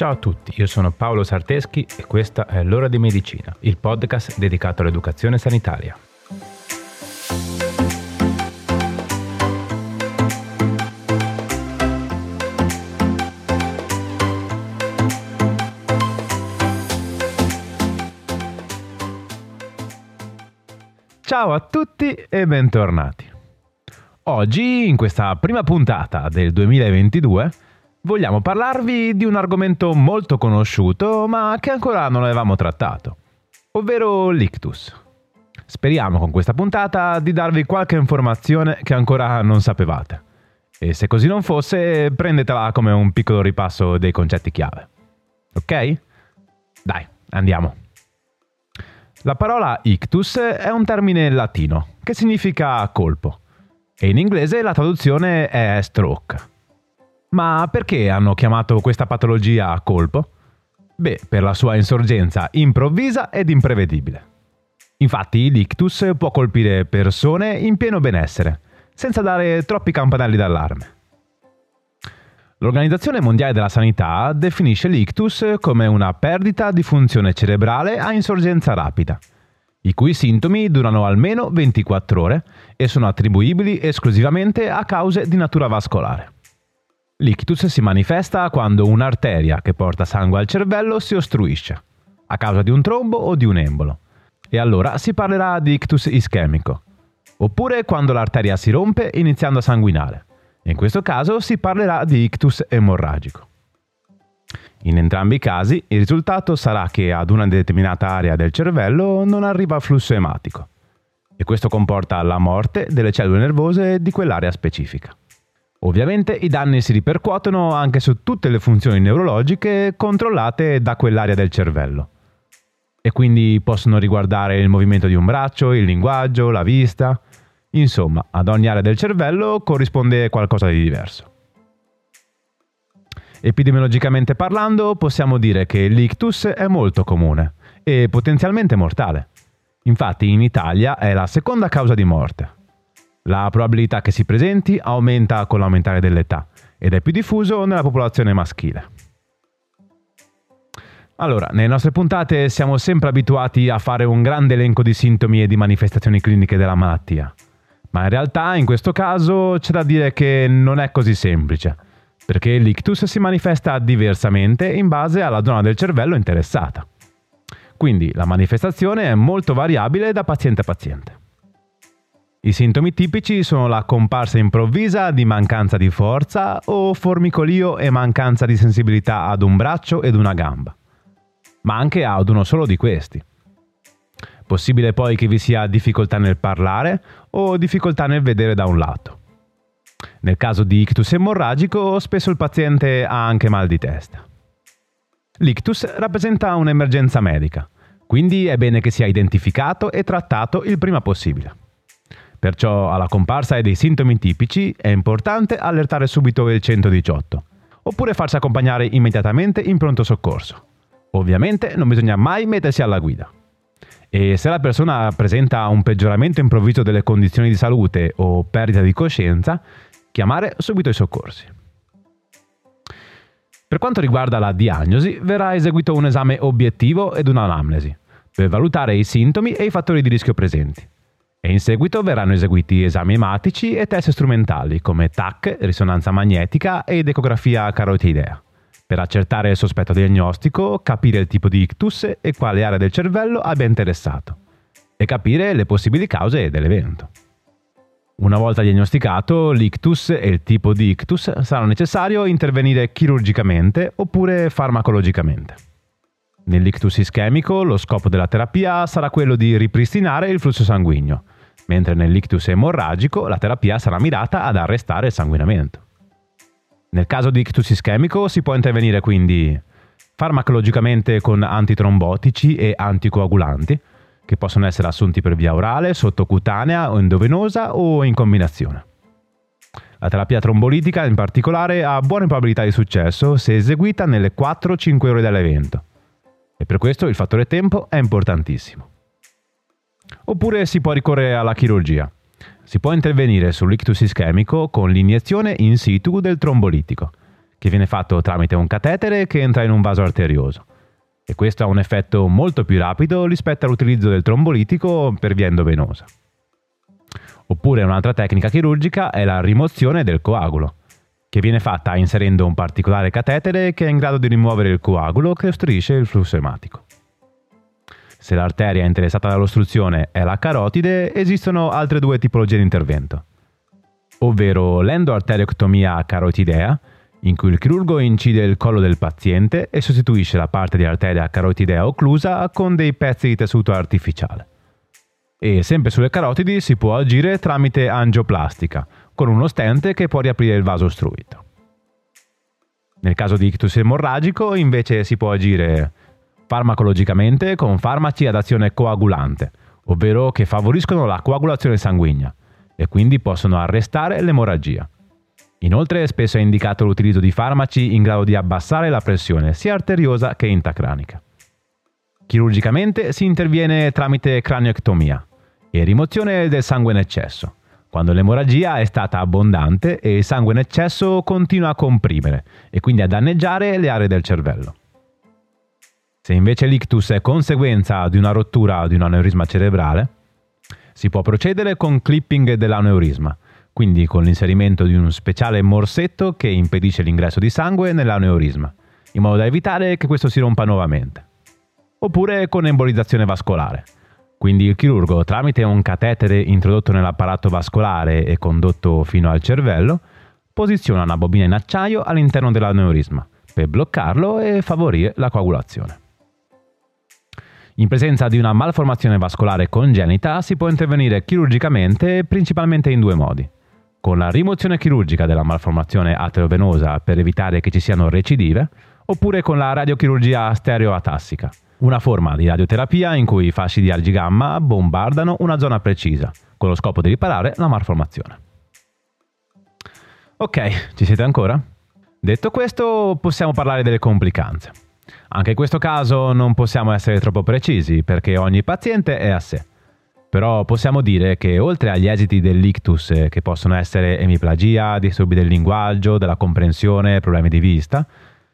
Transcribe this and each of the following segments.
Ciao a tutti, io sono Paolo Sarteschi e questa è L'ora di medicina, il podcast dedicato all'educazione sanitaria. Ciao a tutti e bentornati. Oggi, in questa prima puntata del 2022, vogliamo parlarvi di un argomento molto conosciuto ma che ancora non avevamo trattato, ovvero l'ictus. Speriamo con questa puntata di darvi qualche informazione che ancora non sapevate. E se così non fosse, prendetela come un piccolo ripasso dei concetti chiave. Ok? Dai, andiamo. La parola ictus è un termine latino che significa colpo e in inglese la traduzione è stroke. Ma perché hanno chiamato questa patologia colpo? Beh, per la sua insorgenza improvvisa ed imprevedibile. Infatti l'ictus può colpire persone in pieno benessere, senza dare troppi campanelli d'allarme. L'Organizzazione Mondiale della Sanità definisce l'ictus come una perdita di funzione cerebrale a insorgenza rapida, i cui sintomi durano almeno 24 ore e sono attribuibili esclusivamente a cause di natura vascolare. L'ictus si manifesta quando un'arteria che porta sangue al cervello si ostruisce, a causa di un trombo o di un embolo, e allora si parlerà di ictus ischemico, oppure quando l'arteria si rompe iniziando a sanguinare. In questo caso si parlerà di ictus emorragico. In entrambi i casi il risultato sarà che ad una determinata area del cervello non arriva flusso ematico e questo comporta la morte delle cellule nervose di quell'area specifica. Ovviamente i danni si ripercuotono anche su tutte le funzioni neurologiche controllate da quell'area del cervello. E quindi possono riguardare il movimento di un braccio, il linguaggio, la vista. Insomma, ad ogni area del cervello corrisponde qualcosa di diverso. Epidemiologicamente parlando, possiamo dire che l'ictus è molto comune e potenzialmente mortale. Infatti in Italia è la seconda causa di morte. La probabilità che si presenti aumenta con l'aumentare dell'età ed è più diffuso nella popolazione maschile. Allora, nelle nostre puntate siamo sempre abituati a fare un grande elenco di sintomi e di manifestazioni cliniche della malattia, ma in realtà in questo caso c'è da dire che non è così semplice, perché l'ictus si manifesta diversamente in base alla zona del cervello interessata. Quindi la manifestazione è molto variabile da paziente a paziente. I sintomi tipici sono la comparsa improvvisa di mancanza di forza o formicolio e mancanza di sensibilità ad un braccio ed una gamba, ma anche ad uno solo di questi. Possibile poi che vi sia difficoltà nel parlare o difficoltà nel vedere da un lato. Nel caso di ictus emorragico, spesso il paziente ha anche mal di testa. L'ictus rappresenta un'emergenza medica, quindi è bene che sia identificato e trattato il prima possibile. Perciò alla comparsa dei sintomi tipici è importante allertare subito il 118, oppure farsi accompagnare immediatamente in pronto soccorso. Ovviamente non bisogna mai mettersi alla guida. E se la persona presenta un peggioramento improvviso delle condizioni di salute o perdita di coscienza, chiamare subito i soccorsi. Per quanto riguarda la diagnosi, verrà eseguito un esame obiettivo ed un'anamnesi, per valutare i sintomi e i fattori di rischio presenti e in seguito verranno eseguiti esami ematici e test strumentali come TAC, risonanza magnetica ed ecografia carotiidea, per accertare il sospetto diagnostico, capire il tipo di ictus e quale area del cervello abbia interessato, e capire le possibili cause dell'evento. Una volta diagnosticato l'ictus e il tipo di ictus, sarà necessario intervenire chirurgicamente oppure farmacologicamente. Nell'ictus ischemico lo scopo della terapia sarà quello di ripristinare il flusso sanguigno, mentre nell'ictus emorragico la terapia sarà mirata ad arrestare il sanguinamento. Nel caso di ictus ischemico si può intervenire quindi farmacologicamente con antitrombotici e anticoagulanti, che possono essere assunti per via orale, sottocutanea o endovenosa o in combinazione. La terapia trombolitica in particolare ha buone probabilità di successo se eseguita nelle 4-5 ore dall'evento e per questo il fattore tempo è importantissimo. Oppure si può ricorrere alla chirurgia. Si può intervenire sull'ictus ischemico con l'iniezione in situ del trombolitico, che viene fatto tramite un catetere che entra in un vaso arterioso. E questo ha un effetto molto più rapido rispetto all'utilizzo del trombolitico per via endovenosa. Oppure un'altra tecnica chirurgica è la rimozione del coagulo, che viene fatta inserendo un particolare catetere che è in grado di rimuovere il coagulo che ostruisce il flusso ematico. Se l'arteria interessata dall'ostruzione è la carotide, esistono altre due tipologie di intervento, ovvero l'endoarteriectomia carotidea, in cui il chirurgo incide il collo del paziente e sostituisce la parte di arteria carotidea occlusa con dei pezzi di tessuto artificiale. E sempre sulle carotidi si può agire tramite angioplastica, con uno stent che può riaprire il vaso ostruito. Nel caso di ictus emorragico invece si può agire farmacologicamente con farmaci ad azione coagulante, ovvero che favoriscono la coagulazione sanguigna e quindi possono arrestare l'emorragia. Inoltre spesso è indicato l'utilizzo di farmaci in grado di abbassare la pressione sia arteriosa che intacranica. Chirurgicamente si interviene tramite cranioectomia e rimozione del sangue in eccesso, quando l'emorragia è stata abbondante e il sangue in eccesso continua a comprimere e quindi a danneggiare le aree del cervello. Se invece l'ictus è conseguenza di una rottura di un aneurisma cerebrale, si può procedere con clipping dell'aneurisma, quindi con l'inserimento di un speciale morsetto che impedisce l'ingresso di sangue nell'aneurisma, in modo da evitare che questo si rompa nuovamente. Oppure con embolizzazione vascolare, quindi il chirurgo tramite un catetere introdotto nell'apparato vascolare e condotto fino al cervello, posiziona una bobina in acciaio all'interno dell'aneurisma per bloccarlo e favorire la coagulazione. In presenza di una malformazione vascolare congenita si può intervenire chirurgicamente principalmente in due modi con la rimozione chirurgica della malformazione aterovenosa per evitare che ci siano recidive, oppure con la radiochirurgia stereoatassica, una forma di radioterapia in cui i fasci di argigamma bombardano una zona precisa, con lo scopo di riparare la malformazione. Ok, ci siete ancora? Detto questo, possiamo parlare delle complicanze. Anche in questo caso non possiamo essere troppo precisi perché ogni paziente è a sé. Però possiamo dire che oltre agli esiti dell'ictus, eh, che possono essere emiplagia, disturbi del linguaggio, della comprensione, problemi di vista,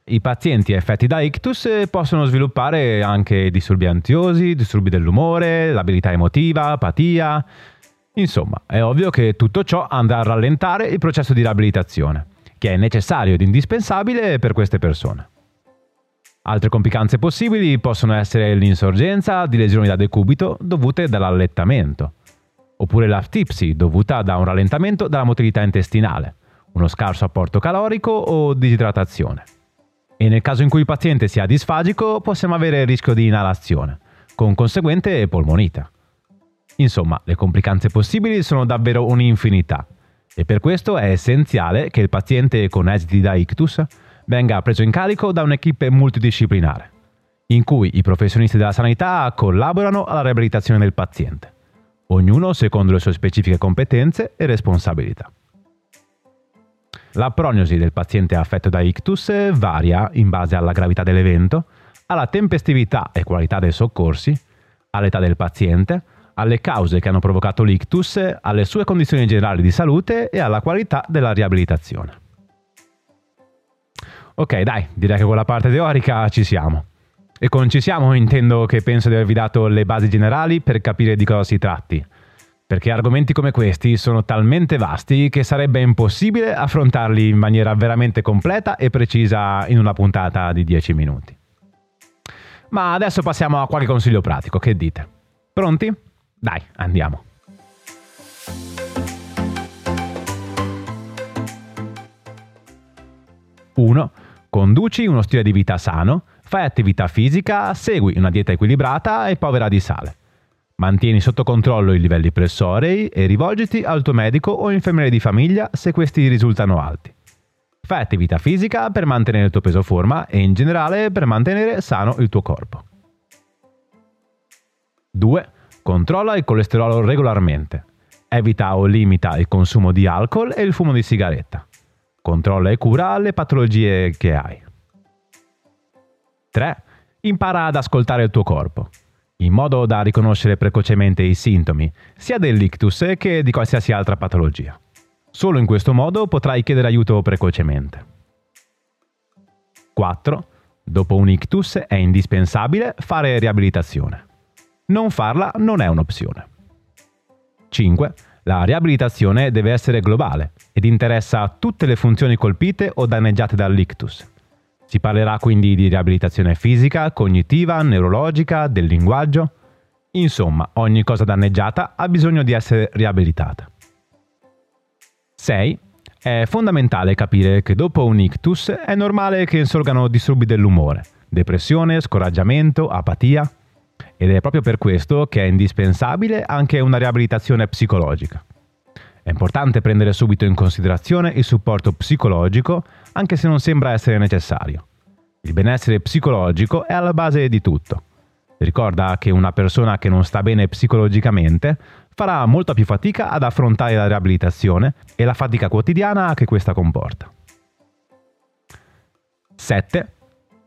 i pazienti affetti da ictus eh, possono sviluppare anche disturbi antiosi, disturbi dell'umore, l'abilità emotiva, apatia. Insomma, è ovvio che tutto ciò andrà a rallentare il processo di riabilitazione, che è necessario ed indispensabile per queste persone. Altre complicanze possibili possono essere l'insorgenza di lesioni da decubito dovute dall'allettamento, oppure la tipsi dovuta da un rallentamento della motilità intestinale, uno scarso apporto calorico o disidratazione. E nel caso in cui il paziente sia disfagico possiamo avere il rischio di inalazione, con conseguente polmonite. Insomma, le complicanze possibili sono davvero un'infinità e per questo è essenziale che il paziente con esiti da ictus venga preso in carico da un'equipe multidisciplinare, in cui i professionisti della sanità collaborano alla riabilitazione del paziente, ognuno secondo le sue specifiche competenze e responsabilità. La prognosi del paziente affetto da ictus varia in base alla gravità dell'evento, alla tempestività e qualità dei soccorsi, all'età del paziente, alle cause che hanno provocato l'ictus, alle sue condizioni generali di salute e alla qualità della riabilitazione. Ok, dai, direi che con la parte teorica ci siamo. E con ci siamo intendo che penso di avervi dato le basi generali per capire di cosa si tratti. Perché argomenti come questi sono talmente vasti che sarebbe impossibile affrontarli in maniera veramente completa e precisa in una puntata di 10 minuti. Ma adesso passiamo a qualche consiglio pratico, che dite? Pronti? Dai, andiamo. 1. Conduci uno stile di vita sano, fai attività fisica, segui una dieta equilibrata e povera di sale. Mantieni sotto controllo i livelli pressorei e rivolgiti al tuo medico o infermiere di famiglia se questi risultano alti. Fai attività fisica per mantenere il tuo peso forma e in generale per mantenere sano il tuo corpo. 2. Controlla il colesterolo regolarmente. Evita o limita il consumo di alcol e il fumo di sigaretta. Controlla e cura le patologie che hai. 3. Impara ad ascoltare il tuo corpo, in modo da riconoscere precocemente i sintomi, sia dell'ictus che di qualsiasi altra patologia. Solo in questo modo potrai chiedere aiuto precocemente. 4. Dopo un ictus è indispensabile fare riabilitazione. Non farla non è un'opzione. 5. La riabilitazione deve essere globale ed interessa tutte le funzioni colpite o danneggiate dall'ictus. Si parlerà quindi di riabilitazione fisica, cognitiva, neurologica, del linguaggio. Insomma, ogni cosa danneggiata ha bisogno di essere riabilitata. 6. È fondamentale capire che dopo un ictus è normale che insorgano disturbi dell'umore, depressione, scoraggiamento, apatia, ed è proprio per questo che è indispensabile anche una riabilitazione psicologica. È importante prendere subito in considerazione il supporto psicologico, anche se non sembra essere necessario. Il benessere psicologico è alla base di tutto. Ricorda che una persona che non sta bene psicologicamente farà molta più fatica ad affrontare la riabilitazione e la fatica quotidiana che questa comporta. 7.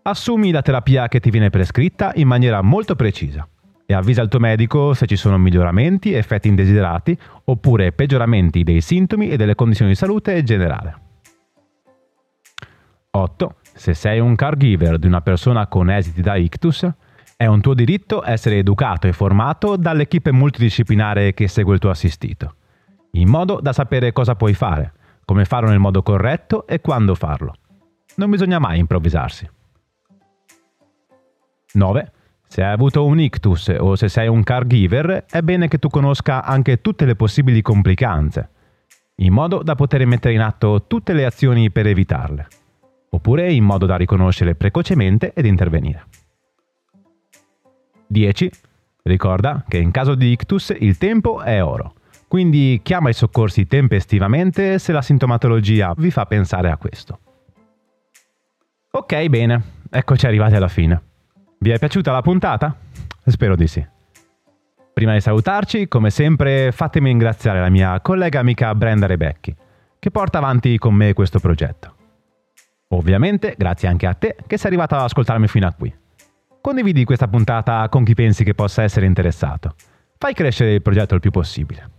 Assumi la terapia che ti viene prescritta in maniera molto precisa e avvisa il tuo medico se ci sono miglioramenti, effetti indesiderati oppure peggioramenti dei sintomi e delle condizioni di salute in generale. 8. Se sei un caregiver di una persona con esiti da ictus, è un tuo diritto essere educato e formato dall'equipe multidisciplinare che segue il tuo assistito, in modo da sapere cosa puoi fare, come farlo nel modo corretto e quando farlo. Non bisogna mai improvvisarsi. 9. Se hai avuto un ictus o se sei un caregiver, è bene che tu conosca anche tutte le possibili complicanze, in modo da poter mettere in atto tutte le azioni per evitarle, oppure in modo da riconoscerle precocemente ed intervenire. 10. Ricorda che in caso di ictus il tempo è oro, quindi chiama i soccorsi tempestivamente se la sintomatologia vi fa pensare a questo. Ok, bene, eccoci arrivati alla fine. Vi è piaciuta la puntata? Spero di sì. Prima di salutarci, come sempre, fatemi ringraziare la mia collega amica Brenda Rebecchi, che porta avanti con me questo progetto. Ovviamente, grazie anche a te che sei arrivato ad ascoltarmi fino a qui. Condividi questa puntata con chi pensi che possa essere interessato. Fai crescere il progetto il più possibile.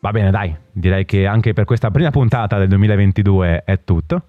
Va bene, dai, direi che anche per questa prima puntata del 2022 è tutto.